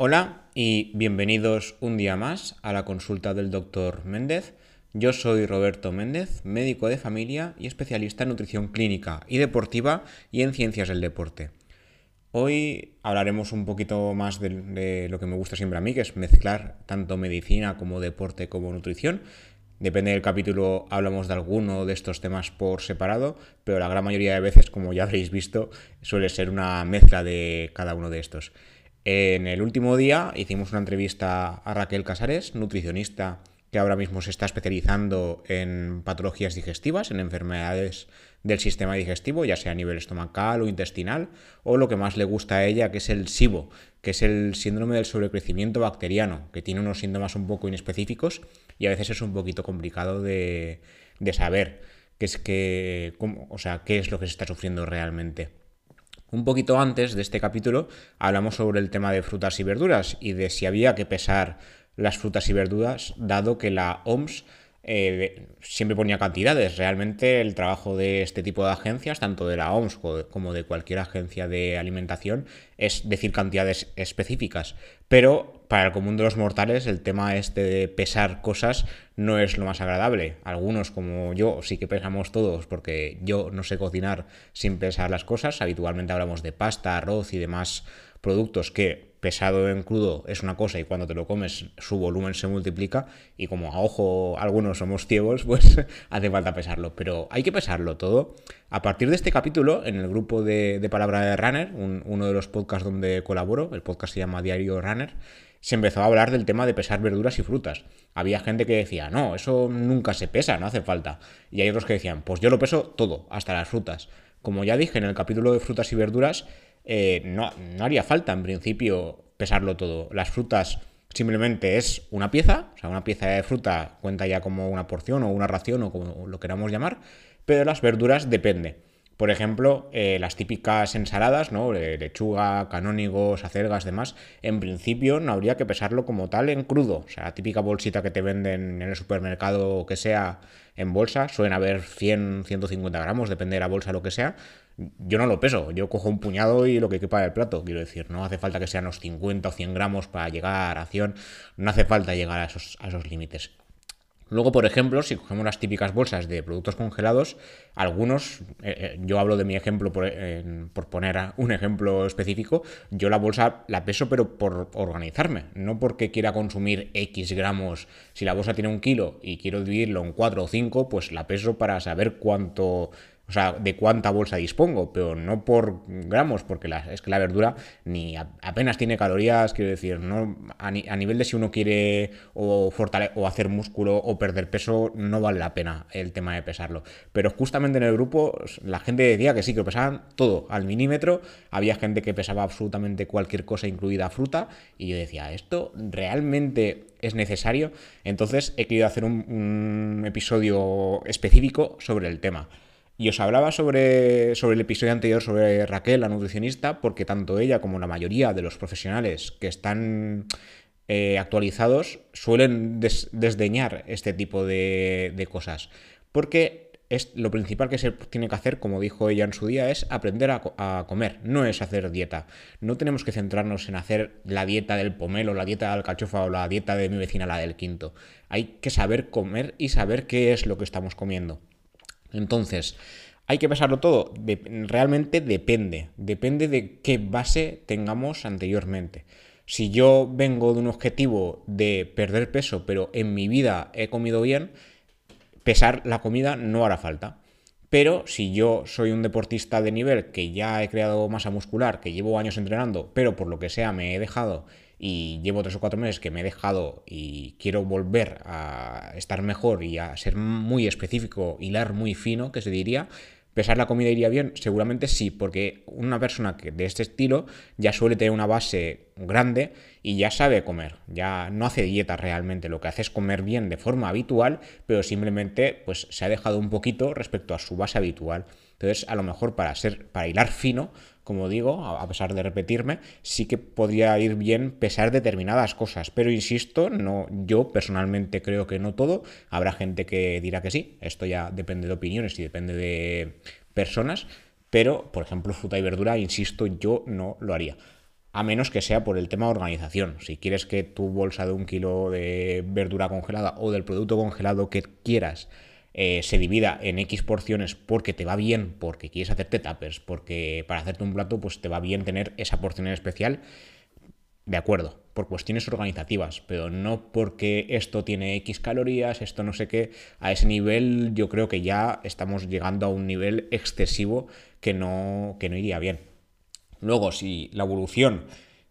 Hola y bienvenidos un día más a la consulta del doctor Méndez. Yo soy Roberto Méndez, médico de familia y especialista en nutrición clínica y deportiva y en ciencias del deporte. Hoy hablaremos un poquito más de, de, lo que me gusta siempre a mí, que es mezclar tanto medicina como deporte como nutrición. Depende del capítulo, hablamos de alguno de estos temas por separado, pero la gran mayoría de veces, como ya habréis visto, suele ser una mezcla de cada uno de estos. En el último día hicimos una entrevista a Raquel Casares, nutricionista que ahora mismo se está especializando en patologías digestivas, en enfermedades del sistema digestivo, ya sea a nivel estomacal o intestinal, o lo que más le gusta a ella, que es el SIBO, que es el síndrome del sobrecrecimiento bacteriano, que tiene unos síntomas un poco inespecíficos y a veces es un poquito complicado de, de saber qué es, que, cómo, o sea, qué es lo que se está sufriendo realmente. Un poquito antes de este capítulo hablamos sobre el tema de frutas y verduras y de si había que pesar las frutas y verduras, dado que la OMS eh, siempre ponía cantidades. Realmente el trabajo de este tipo de agencias, tanto de la OMS como de cualquier agencia de alimentación, es decir cantidades específicas. Pero para el común de los mortales el tema este de pesar cosas no es lo más agradable. Algunos como yo sí que pesamos todos porque yo no sé cocinar sin pesar las cosas. Habitualmente hablamos de pasta, arroz y demás productos que pesado en crudo es una cosa y cuando te lo comes su volumen se multiplica y como a ojo algunos somos ciegos, pues hace falta pesarlo. Pero hay que pesarlo todo. A partir de este capítulo, en el grupo de, de Palabra de Runner, un, uno de los podcasts donde colaboro, el podcast se llama Diario Runner, se empezó a hablar del tema de pesar verduras y frutas. Había gente que decía, no, eso nunca se pesa, no hace falta. Y hay otros que decían, pues yo lo peso todo, hasta las frutas. Como ya dije en el capítulo de frutas y verduras, eh, no, no haría falta en principio pesarlo todo. Las frutas simplemente es una pieza, o sea, una pieza de fruta cuenta ya como una porción o una ración o como lo queramos llamar, pero las verduras depende. Por ejemplo, eh, las típicas ensaladas, ¿no? Lechuga, canónigos, acelgas, demás, en principio no habría que pesarlo como tal en crudo. O sea, la típica bolsita que te venden en el supermercado o que sea en bolsa, suelen haber 100, 150 gramos, depende de la bolsa, lo que sea. Yo no lo peso, yo cojo un puñado y lo que quepa del plato, quiero decir, no hace falta que sean los 50 o 100 gramos para llegar a ración, no hace falta llegar a esos, a esos límites. Luego, por ejemplo, si cogemos las típicas bolsas de productos congelados, algunos, eh, yo hablo de mi ejemplo por, eh, por, poner un ejemplo específico, yo la bolsa la peso pero por organizarme, no porque quiera consumir X gramos. Si la bolsa tiene un kilo y quiero dividirlo en 4 o 5, pues la peso para saber cuánto o sea, de cuánta bolsa dispongo, pero no por gramos, porque la, es que la verdura ni apenas tiene calorías, quiero decir, no a, ni, a nivel de si uno quiere o, fortale o hacer músculo o perder peso, no vale la pena el tema de pesarlo. Pero justamente en el grupo la gente decía que sí, que pesaban todo al milímetro, había gente que pesaba absolutamente cualquier cosa, incluida fruta, y yo decía, ¿esto realmente es necesario? Entonces he querido hacer un episodio específico sobre el tema. Y os hablaba sobre, sobre el episodio anterior sobre Raquel, la nutricionista, porque tanto ella como la mayoría de los profesionales que están eh, actualizados suelen des desdeñar este tipo de, de cosas. Porque es, lo principal que se tiene que hacer, como dijo ella en su día, es aprender a, a, comer, no es hacer dieta. No tenemos que centrarnos en hacer la dieta del pomelo, la dieta de alcachofa o la dieta de mi vecina, la del quinto. Hay que saber comer y saber qué es lo que estamos comiendo. Entonces, ¿hay que pesarlo todo? Realmente depende. Depende de qué base tengamos anteriormente. Si yo vengo de un objetivo de perder peso, pero en mi vida he comido bien, pesar la comida no hará falta. Pero si yo soy un deportista de nivel que ya he creado masa muscular, que llevo años entrenando, pero por lo que sea me he dejado y llevo tres o cuatro meses que me he dejado y quiero volver a estar mejor y a ser muy específico, hilar muy fino, que se diría, ¿pesar la comida iría bien? Seguramente sí, porque una persona que de este estilo ya suele tener una base grande y ya sabe comer, ya no hace dieta realmente, lo que hace es comer bien de forma habitual, pero simplemente pues se ha dejado un poquito respecto a su base habitual. Entonces, a lo mejor para ser para hilar fino, como digo, a pesar de repetirme, sí que podría ir bien pesar determinadas cosas, pero insisto, no, yo personalmente creo que no todo, habrá gente que dirá que sí, esto ya depende de opiniones y depende de personas, pero por ejemplo fruta y verdura, insisto, yo no lo haría. a menos que sea por el tema de organización. Si quieres que tu bolsa de un kilo de verdura congelada o del producto congelado que quieras eh, se divida en X porciones porque te va bien, porque quieres hacerte tuppers, porque para hacerte un plato pues te va bien tener esa porción en especial, de acuerdo, por cuestiones organizativas, pero no porque esto tiene X calorías, esto no sé qué, a ese nivel yo creo que ya estamos llegando a un nivel excesivo que no, que no iría bien. Luego, si la evolución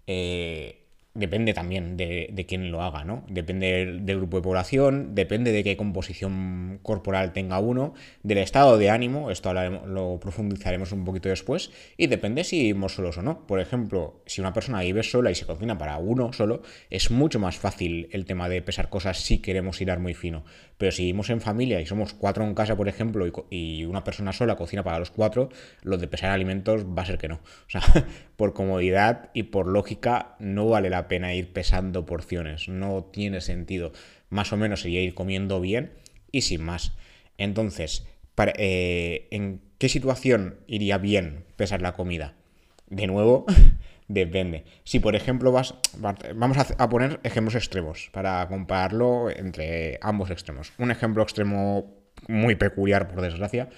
eh, depende también de, de, quién lo haga, ¿no? Depende del, grupo de población, depende de qué composición corporal tenga uno, del estado de ánimo, esto lo profundizaremos un poquito después, y depende si vivimos solos o no. Por ejemplo, si una persona vive sola y se cocina para uno solo, es mucho más fácil el tema de pesar cosas si queremos ir muy fino. Pero si vivimos en familia y somos cuatro en casa, por ejemplo, y, una persona sola cocina para los cuatro, lo de pesar alimentos va a ser que no. O sea, por comodidad y por lógica no vale la pena ir pesando porciones. No tiene sentido. Más o menos sería ir comiendo bien y sin más. Entonces, eh, ¿en qué situación iría bien pesar la comida? De nuevo, Depende. Si, por ejemplo, vas. Vamos a poner ejemplos extremos para compararlo entre ambos extremos. Un ejemplo extremo muy peculiar, por desgracia.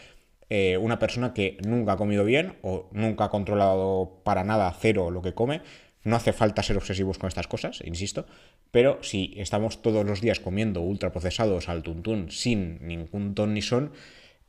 Eh, una persona que nunca ha comido bien o nunca ha controlado para nada cero lo que come. No hace falta ser obsesivos con estas cosas, insisto, pero si estamos todos los días comiendo ultraprocesados al tuntún sin ningún ton ni son,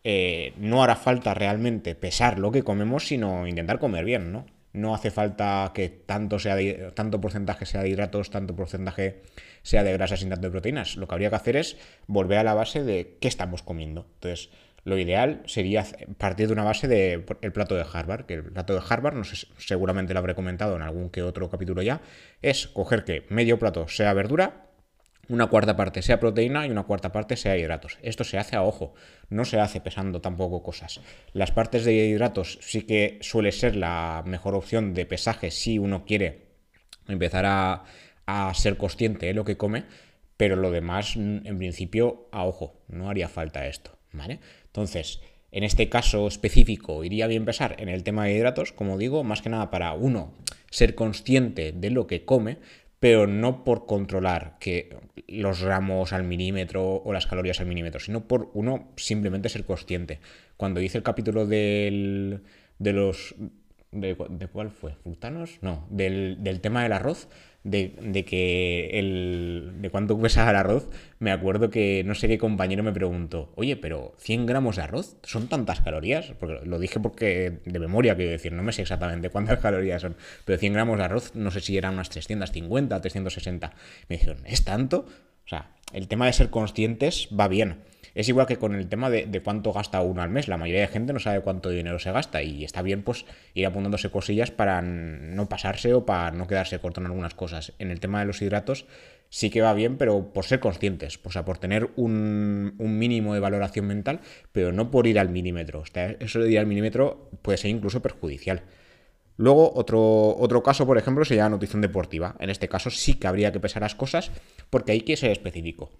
eh, no hará falta realmente pesar lo que comemos, sino intentar comer bien, ¿no? no hace falta que tanto, sea tanto porcentaje sea de hidratos, tanto porcentaje sea de grasas y tanto de proteínas. Lo que habría que hacer es volver a la base de qué estamos comiendo. Entonces, lo ideal sería partir de una base del el plato de Harvard, que el plato de Harvard, no sé, seguramente lo habré comentado en algún que otro capítulo ya, es coger que medio plato sea verdura, una cuarta parte sea proteína y una cuarta parte sea hidratos. Esto se hace a ojo, no se hace pesando tampoco cosas. Las partes de hidratos sí que suele ser la mejor opción de pesaje si uno quiere empezar a, ser consciente de lo que come, pero lo demás, en principio, a ojo, no haría falta esto, ¿vale? Entonces, en este caso específico, iría bien pesar en el tema de hidratos, como digo, más que nada para uno ser consciente de lo que come, pero no por controlar que los gramos al milímetro o las calorías al milímetro, sino por uno simplemente ser consciente. Cuando hice el capítulo del, de los... De, cuál fue? ¿Frutanos? No, del, del tema del arroz de, que el, de cuánto pesa el arroz, me acuerdo que no sé qué compañero me preguntó, oye, pero 100 gramos de arroz son tantas calorías, porque lo dije porque de memoria quiero decir, no me sé exactamente cuántas calorías son, pero 100 gramos de arroz no sé si eran unas 350, 360. Me dijeron, ¿es tanto? O sea, el tema de ser conscientes va bien. Es igual que con el tema de, cuánto gasta uno al mes. La mayoría de gente no sabe cuánto dinero se gasta y está bien pues ir apuntándose cosillas para no pasarse o para no quedarse corto en algunas cosas. En el tema de los hidratos sí que va bien, pero por ser conscientes, o sea, por tener un, mínimo de valoración mental, pero no por ir al milímetro. eso de ir al milímetro puede ser incluso perjudicial. Luego, otro, otro caso, por ejemplo, sería nutrición deportiva. En este caso sí que habría que pesar las cosas porque hay que ser específico.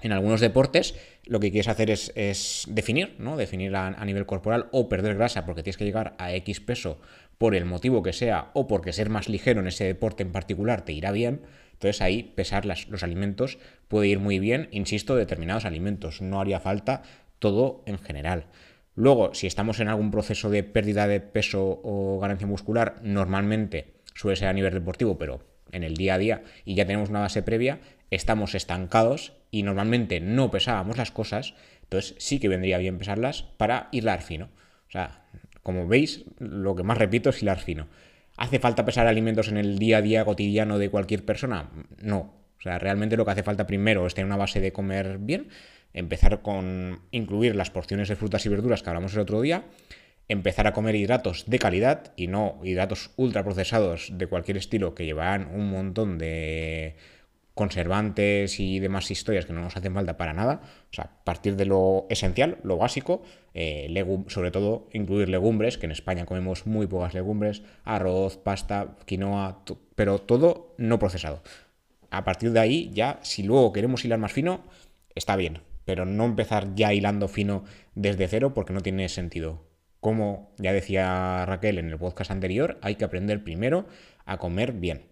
En algunos deportes lo que quieres hacer es, definir, ¿no? Definir a, nivel corporal o perder grasa porque tienes que llegar a X peso por el motivo que sea o porque ser más ligero en ese deporte en particular te irá bien. Entonces ahí pesar los alimentos puede ir muy bien, insisto, determinados alimentos. No haría falta todo en general. Luego, si estamos en algún proceso de pérdida de peso o ganancia muscular, normalmente suele ser a nivel deportivo, pero en el día a día y ya tenemos una base previa, estamos estancados y normalmente no pesábamos las cosas, entonces sí que vendría bien pesarlas para hilar fino. O sea, como veis, lo que más repito es hilar fino. ¿Hace falta pesar alimentos en el día a día cotidiano de cualquier persona? No. O sea, realmente lo que hace falta primero es tener una base de comer bien, empezar con incluir las porciones de frutas y verduras que hablamos el otro día, empezar a comer hidratos de calidad y no hidratos ultraprocesados de cualquier estilo que llevarán un montón de conservantes y demás historias que no nos hacen falta para nada. O sea, partir de lo esencial, lo básico, eh, sobre todo incluir legumbres, que en España comemos muy pocas legumbres, arroz, pasta, quinoa, pero todo no procesado. A partir de ahí, ya, si luego queremos hilar más fino, está bien, pero no empezar ya hilando fino desde cero porque no tiene sentido como ya decía Raquel en el podcast anterior, hay que aprender primero a comer bien.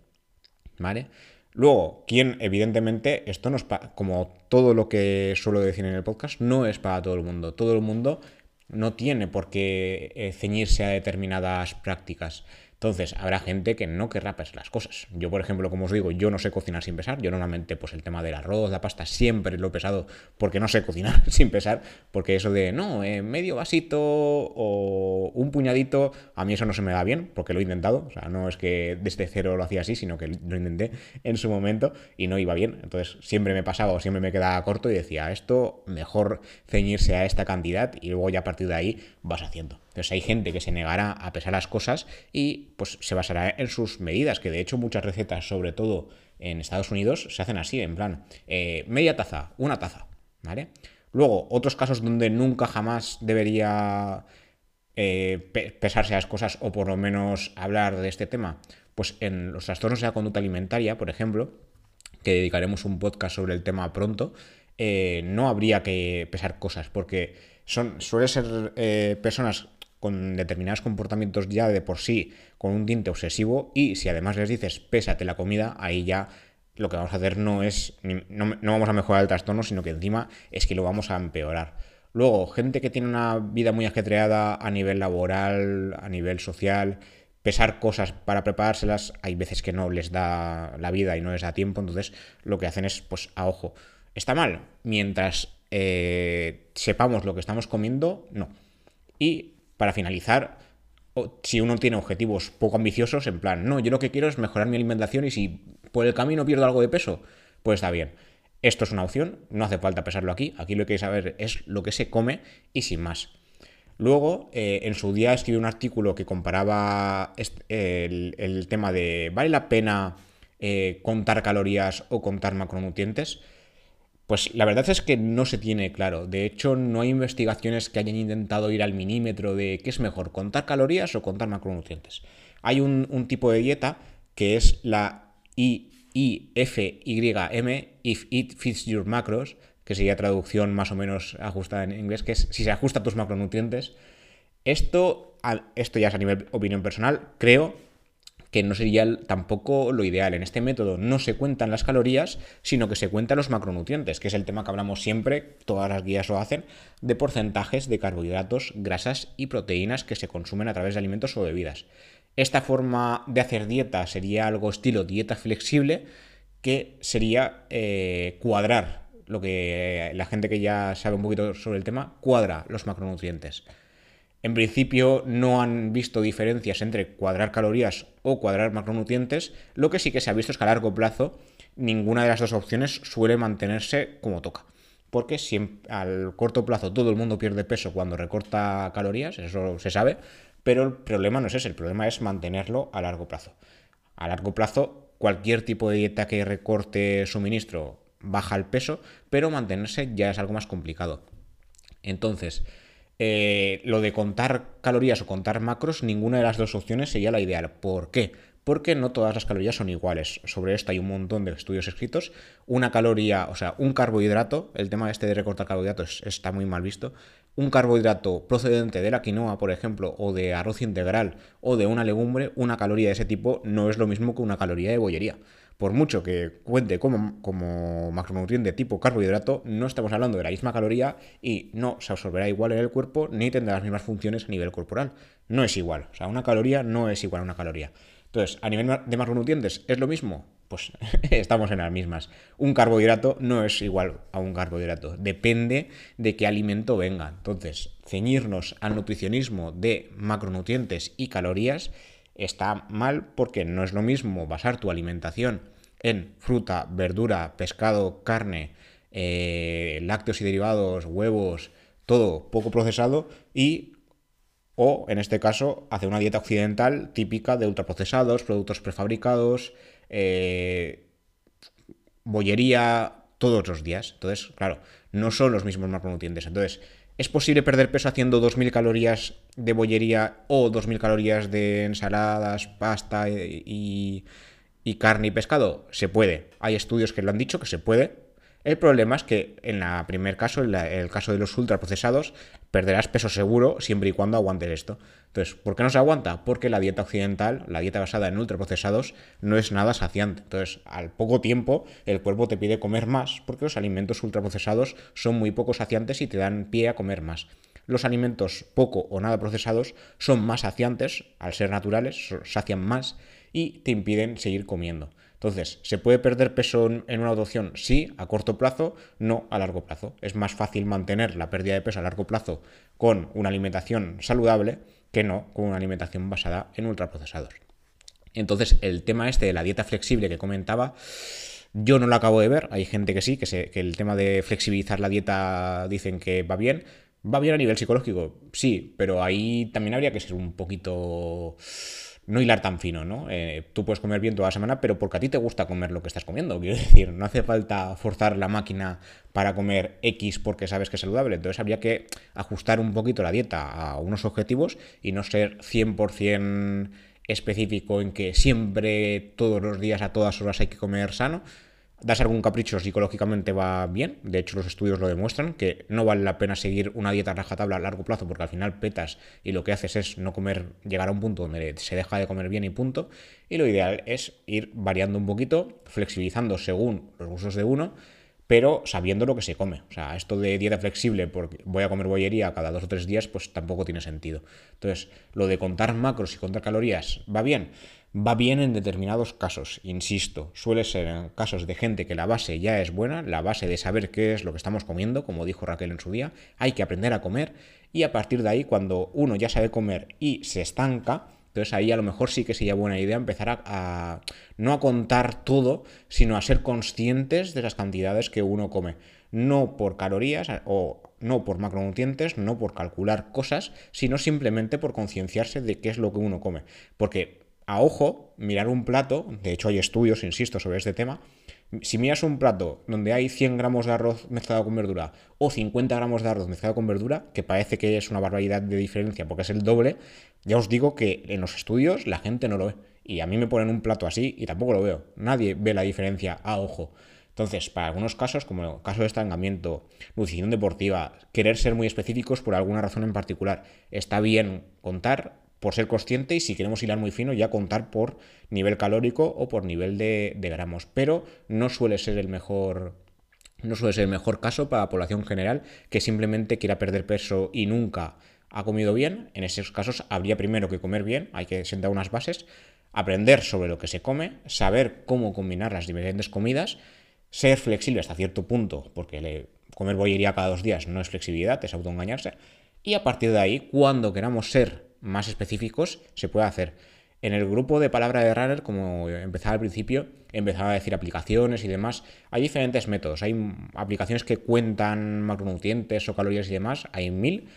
¿Vale? Luego, quien, evidentemente, esto no es como todo lo que suelo decir en el podcast, no es para todo el mundo. Todo el mundo no tiene por qué eh, ceñirse a determinadas prácticas. Entonces, habrá gente que no querrá pesar las cosas. Yo, por ejemplo, como os digo, yo no sé cocinar sin pesar. Yo normalmente, pues el tema del arroz, la pasta, siempre lo he pesado porque no sé cocinar sin pesar. Porque eso de, no, eh, medio vasito o un puñadito, a mí eso no se me da bien porque lo he intentado. O sea, no es que desde cero lo hacía así, sino que lo intenté en su momento y no iba bien. Entonces, siempre me pasaba o siempre me quedaba corto y decía, esto mejor ceñirse a esta cantidad y luego ya a partir de ahí vas haciendo. Entonces hay gente que se negará a pesar las cosas y pues se basará en sus medidas, que de hecho muchas recetas, sobre todo en Estados Unidos, se hacen así, en plan, eh, media taza, una taza, ¿vale? Luego, otros casos donde nunca jamás debería eh, pesarse las cosas o por lo menos hablar de este tema, pues en los trastornos de la conducta alimentaria, por ejemplo, que dedicaremos un podcast sobre el tema pronto, eh, no habría que pesar cosas, porque son, suele ser personas con determinados comportamientos ya de por sí con un tinte obsesivo y si además les dices pésate la comida, ahí ya lo que vamos a hacer no es, no, vamos a mejorar el trastorno, sino que encima es que lo vamos a empeorar. Luego, gente que tiene una vida muy ajetreada a nivel laboral, a nivel social, pesar cosas para preparárselas, hay veces que no les da la vida y no les da tiempo, entonces lo que hacen es, pues, a ojo. ¿Está mal? Mientras eh, sepamos lo que estamos comiendo, no. Y para finalizar, si uno tiene objetivos poco ambiciosos, en plan, no, yo lo que quiero es mejorar mi alimentación y si por el camino pierdo algo de peso, pues está bien. Esto es una opción, no hace falta pesarlo aquí, aquí lo que hay que saber es lo que se come y sin más. Luego, eh, en su día escribí un artículo que comparaba el, tema de ¿vale la pena eh, contar calorías o contar macronutrientes? Pues la verdad es que no se tiene claro. De hecho, no hay investigaciones que hayan intentado ir al milímetro de qué es mejor, contar calorías o contar macronutrientes. Hay un, tipo de dieta que es la IIFYM, If It Fits Your Macros, que sería traducción más o menos ajustada en inglés, que es si se ajusta a tus macronutrientes. Esto, esto ya es a nivel opinión personal, creo que no sería tampoco lo ideal. En este método no se cuentan las calorías, sino que se cuentan los macronutrientes, que es el tema que hablamos siempre, todas las guías lo hacen, de porcentajes de carbohidratos, grasas y proteínas que se consumen a través de alimentos o bebidas. Esta forma de hacer dieta sería algo estilo dieta flexible, que sería eh, cuadrar lo que la gente que ya sabe un poquito sobre el tema, cuadra los macronutrientes. En principio no han visto diferencias entre cuadrar calorías o cuadrar macronutrientes, lo que sí que se ha visto es que a largo plazo ninguna de las dos opciones suele mantenerse como toca. Porque si al corto plazo todo el mundo pierde peso cuando recorta calorías, eso se sabe, pero el problema no es ese, el problema es mantenerlo a largo plazo. A largo plazo, cualquier tipo de dieta que recorte suministro baja el peso, pero mantenerse ya es algo más complicado. Entonces, eh, lo de contar calorías o contar macros, ninguna de las dos opciones sería la ideal. ¿Por qué? Porque no todas las calorías son iguales. Sobre esto hay un montón de estudios escritos. Una caloría, o sea, un carbohidrato, el tema este de recortar carbohidratos está muy mal visto. Un carbohidrato procedente de la quinoa, por ejemplo, o de arroz integral, o de una legumbre, una caloría de ese tipo no es lo mismo que una caloría de bollería por mucho que cuente como, como macronutriente tipo carbohidrato, no estamos hablando de la misma caloría y no se absorberá igual en el cuerpo ni tendrá las mismas funciones a nivel corporal. No es igual. O sea, una caloría no es igual a una caloría. Entonces, a nivel de macronutrientes, ¿es lo mismo? Pues estamos en las mismas. Un carbohidrato no es igual a un carbohidrato. Depende de qué alimento venga. Entonces, ceñirnos al nutricionismo de macronutrientes y calorías está mal porque no es lo mismo basar tu alimentación en fruta, verdura, pescado, carne, eh, lácteos y derivados, huevos, todo poco procesado y o en este caso hacer una dieta occidental típica de ultraprocesados, productos prefabricados, eh, bollería todos los días. Entonces, claro, no son los mismos macronutrientes. Entonces, ¿Es posible perder peso haciendo 2.000 calorías de bollería o 2.000 calorías de ensaladas, pasta y, carne y pescado? Se puede. Hay estudios que lo han dicho que se puede. El problema es que en el primer caso, en el caso de los ultraprocesados, perderás peso seguro siempre y cuando aguantes esto. Entonces, ¿por qué no se aguanta? Porque la dieta occidental, la dieta basada en ultraprocesados, no es nada saciante. Entonces, al poco tiempo, el cuerpo te pide comer más porque los alimentos ultraprocesados son muy poco saciantes y te dan pie a comer más. Los alimentos poco o nada procesados son más saciantes, al ser naturales, sacian más y te impiden seguir comiendo. Entonces, ¿se puede perder peso en una adopción? Sí, a corto plazo, no a largo plazo. Es más fácil mantener la pérdida de peso a largo plazo con una alimentación saludable que no con una alimentación basada en ultraprocesados. Entonces, el tema este de la dieta flexible que comentaba, yo no lo acabo de ver. Hay gente que sí, que, que el tema de flexibilizar la dieta dicen que va bien. ¿Va bien a nivel psicológico? Sí, pero ahí también habría que ser un poquito no hilar tan fino, ¿no? Eh, tú puedes comer bien toda la semana, pero porque a ti te gusta comer lo que estás comiendo. Quiero decir, no hace falta forzar la máquina para comer X porque sabes que es saludable. Entonces habría que ajustar un poquito la dieta a unos objetivos y no ser 100% específico en que siempre, todos los días, a todas horas hay que comer sano, das algún capricho psicológicamente va bien. De hecho, los estudios lo demuestran, que no vale la pena seguir una dieta rajatabla a largo plazo porque al final petas y lo que haces es no comer, llegar a un punto donde se deja de comer bien y punto. Y lo ideal es ir variando un poquito, flexibilizando según los gustos de uno, pero sabiendo lo que se come. O sea, esto de dieta flexible porque voy a comer bollería cada dos o tres días, pues tampoco tiene sentido. Entonces, lo de contar macros y contar calorías, ¿va bien? Va bien en determinados casos, insisto, suele ser en casos de gente que la base ya es buena, la base de saber qué es lo que estamos comiendo, como dijo Raquel en su día, hay que aprender a comer y a partir de ahí cuando uno ya sabe comer y se estanca, entonces ahí a lo mejor sí que sería buena idea empezar a, no a contar todo, sino a ser conscientes de las cantidades que uno come. No por calorías o no por macronutrientes, no por calcular cosas, sino simplemente por concienciarse de qué es lo que uno come. Porque a ojo, mirar un plato, de hecho hay estudios, insisto, sobre este tema, si miras un plato donde hay 100 gramos de arroz mezclado con verdura o 50 gramos de arroz mezclado con verdura, que parece que es una barbaridad de diferencia porque es el doble, ya os digo que en los estudios la gente no lo ve. Y a mí me ponen un plato así y tampoco lo veo. Nadie ve la diferencia a ojo. Entonces, para algunos casos, como el caso de estancamiento, nutrición deportiva, querer ser muy específicos por alguna razón en particular, está bien contar por ser consciente y si queremos hilar muy fino ya contar por nivel calórico o por nivel de, gramos. Pero no suele ser el mejor no suele ser el mejor caso para la población general que simplemente quiera perder peso y nunca ha comido bien. En esos casos habría primero que comer bien, hay que sentar unas bases, aprender sobre lo que se come, saber cómo combinar las diferentes comidas, ser flexible hasta cierto punto, porque comer bollería cada dos días no es flexibilidad, es autoengañarse. Y a partir de ahí, cuando queramos ser más específicos se puede hacer. En el grupo de palabra de runner, como empezaba al principio, empezaba a decir aplicaciones y demás. Hay diferentes métodos. Hay aplicaciones que cuentan macronutrientes o calorías y demás. Hay mil.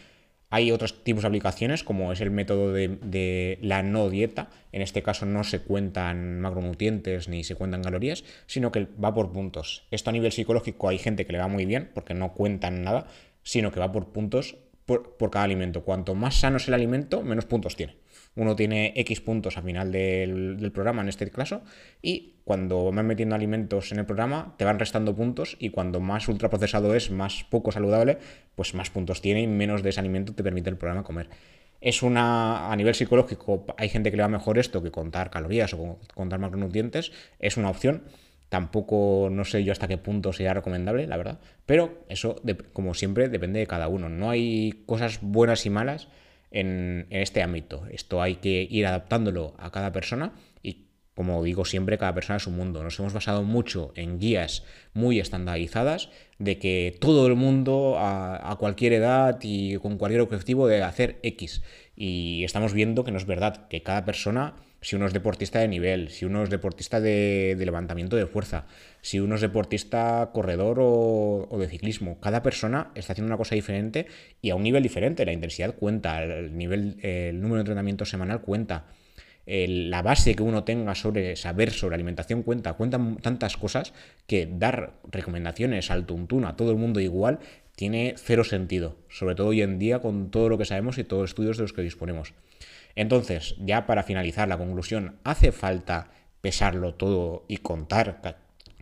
Hay otros tipos de aplicaciones, como es el método de, de, la no dieta. En este caso no se cuentan macronutrientes ni se cuentan calorías, sino que va por puntos. Esto a nivel psicológico hay gente que le va muy bien porque no cuentan nada, sino que va por puntos por, cada alimento. Cuanto más sano es el alimento, menos puntos tiene. Uno tiene X puntos al final del, programa, en este caso, y cuando van metiendo alimentos en el programa, te van restando puntos, y cuando más ultraprocesado es, más poco saludable, pues más puntos tiene y menos de ese alimento te permite el programa comer. Es una, a nivel psicológico, hay gente que le va mejor esto que contar calorías o contar macronutrientes, es una opción Tampoco no sé yo hasta qué punto sería recomendable, la verdad. Pero eso, como siempre, depende de cada uno. No hay cosas buenas y malas en, en, este ámbito. Esto hay que ir adaptándolo a cada persona y, como digo siempre, cada persona es un mundo. Nos hemos basado mucho en guías muy estandarizadas de que todo el mundo a, a cualquier edad y con cualquier objetivo debe hacer X. Y estamos viendo que no es verdad, que cada persona si uno es deportista de nivel, si uno es deportista de, levantamiento de fuerza, si uno es deportista corredor o, de ciclismo. Cada persona está haciendo una cosa diferente y a un nivel diferente. La intensidad cuenta, el, nivel, el número de entrenamiento semanal cuenta. La base que uno tenga sobre saber sobre alimentación cuenta, cuentan tantas cosas que dar recomendaciones al tuntún a todo el mundo igual tiene cero sentido, sobre todo hoy en día con todo lo que sabemos y todos los estudios de los que disponemos. Entonces, ya para finalizar la conclusión, ¿hace falta pesarlo todo y contar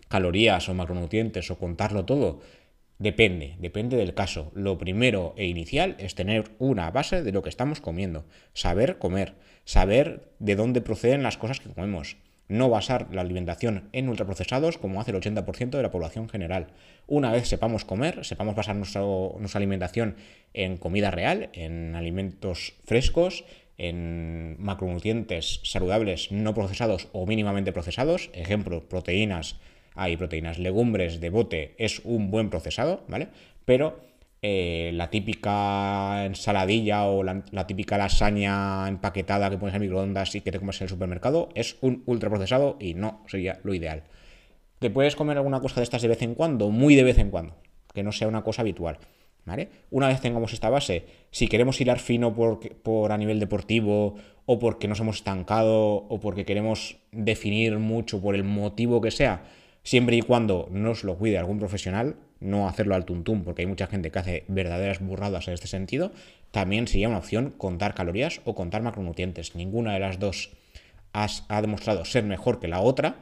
calorías o macronutrientes o contarlo todo, Depende, depende del caso. Lo primero e inicial es tener una base de lo que estamos comiendo, saber comer, saber de dónde proceden las cosas que comemos. No basar la alimentación en ultraprocesados como hace el 80% de la población general. Una vez sepamos comer, sepamos basar nuestra alimentación en comida real, en alimentos frescos, en macronutrientes saludables no procesados o mínimamente procesados, ejemplo, proteínas, hay proteínas, legumbres de bote es un buen procesado, ¿vale? Pero eh, la típica ensaladilla o la, típica lasaña empaquetada que pones en microondas y que te comes en el supermercado es un ultraprocesado y no sería lo ideal. ¿Te puedes comer alguna cosa de estas de vez en cuando? Muy de vez en cuando, que no sea una cosa habitual. ¿Vale? Una vez tengamos esta base, si queremos hilar fino por, por, a nivel deportivo o porque nos hemos estancado o porque queremos definir mucho por el motivo que sea, siempre y cuando nos lo cuide algún profesional, no hacerlo al tuntum, porque hay mucha gente que hace verdaderas burradas en este sentido, también sería una opción contar calorías o contar macronutrientes. Ninguna de las dos ha demostrado ser mejor que la otra,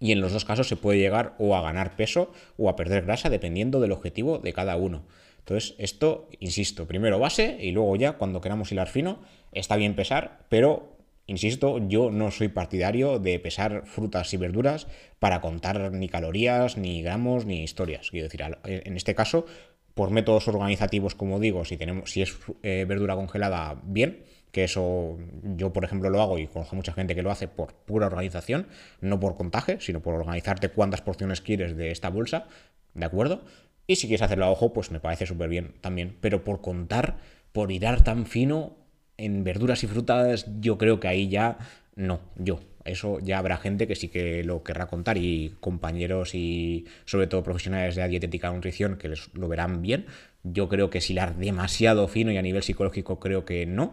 y en los dos casos se puede llegar o a ganar peso o a perder grasa dependiendo del objetivo de cada uno. Entonces, esto, insisto, primero base y luego ya cuando queramos hilar fino, está bien pesar, pero Insisto, yo no soy partidario de pesar frutas y verduras para contar ni calorías, ni gramos, ni historias. Quiero decir, en este caso, por métodos organizativos, como digo, si, tenemos, si es eh, verdura congelada, bien, que eso yo, por ejemplo, lo hago y conozco mucha gente que lo hace por pura organización, no por contaje, sino por organizarte cuántas porciones quieres de esta bolsa, ¿de acuerdo? Y si quieres hacerlo a ojo, pues me parece súper bien también, pero por contar, por hilar tan fino, en verduras y frutas yo creo que ahí ya no, yo. Eso ya habrá gente que sí que lo querrá contar y compañeros y sobre todo profesionales de la dietética y nutrición que les lo verán bien. Yo creo que es hilar demasiado fino y a nivel psicológico creo que no,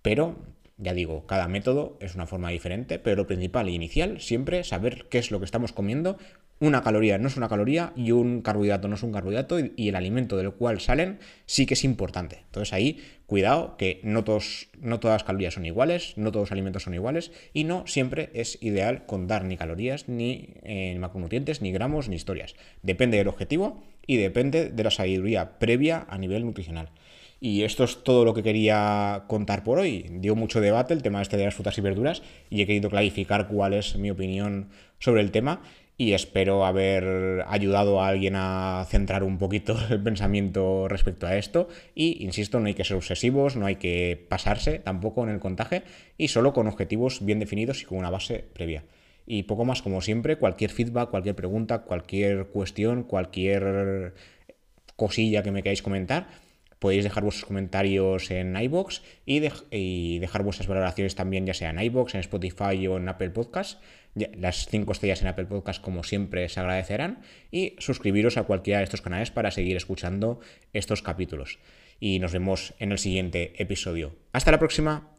pero ya digo, cada método es una forma diferente, pero lo principal e inicial siempre saber qué es lo que estamos comiendo, una caloría no es una caloría y un carbohidrato no es un carbohidrato y, el alimento del cual salen sí que es importante. Entonces ahí, cuidado, que no, todos, no todas las calorías son iguales, no todos los alimentos son iguales y no siempre es ideal contar ni calorías, ni eh, macronutrientes, ni gramos, ni historias. Depende del objetivo y depende de la sabiduría previa a nivel nutricional. Y esto es todo lo que quería contar por hoy. Dio mucho debate el tema este de las frutas y verduras y he querido clarificar cuál es mi opinión sobre el tema y espero haber ayudado a alguien a centrar un poquito el pensamiento respecto a esto. Y insisto, no hay que ser obsesivos, no hay que pasarse tampoco en el contaje y solo con objetivos bien definidos y con una base previa. Y poco más como siempre, cualquier feedback, cualquier pregunta, cualquier cuestión, cualquier cosilla que me queráis comentar, podéis dejar vuestros comentarios en iBox y, dejar vuestras valoraciones también, ya sea en iBox, en Spotify o en Apple Podcasts. Las cinco estrellas en Apple Podcast, como siempre, se agradecerán. Y suscribiros a cualquiera de estos canales para seguir escuchando estos capítulos. Y nos vemos en el siguiente episodio. Hasta la próxima.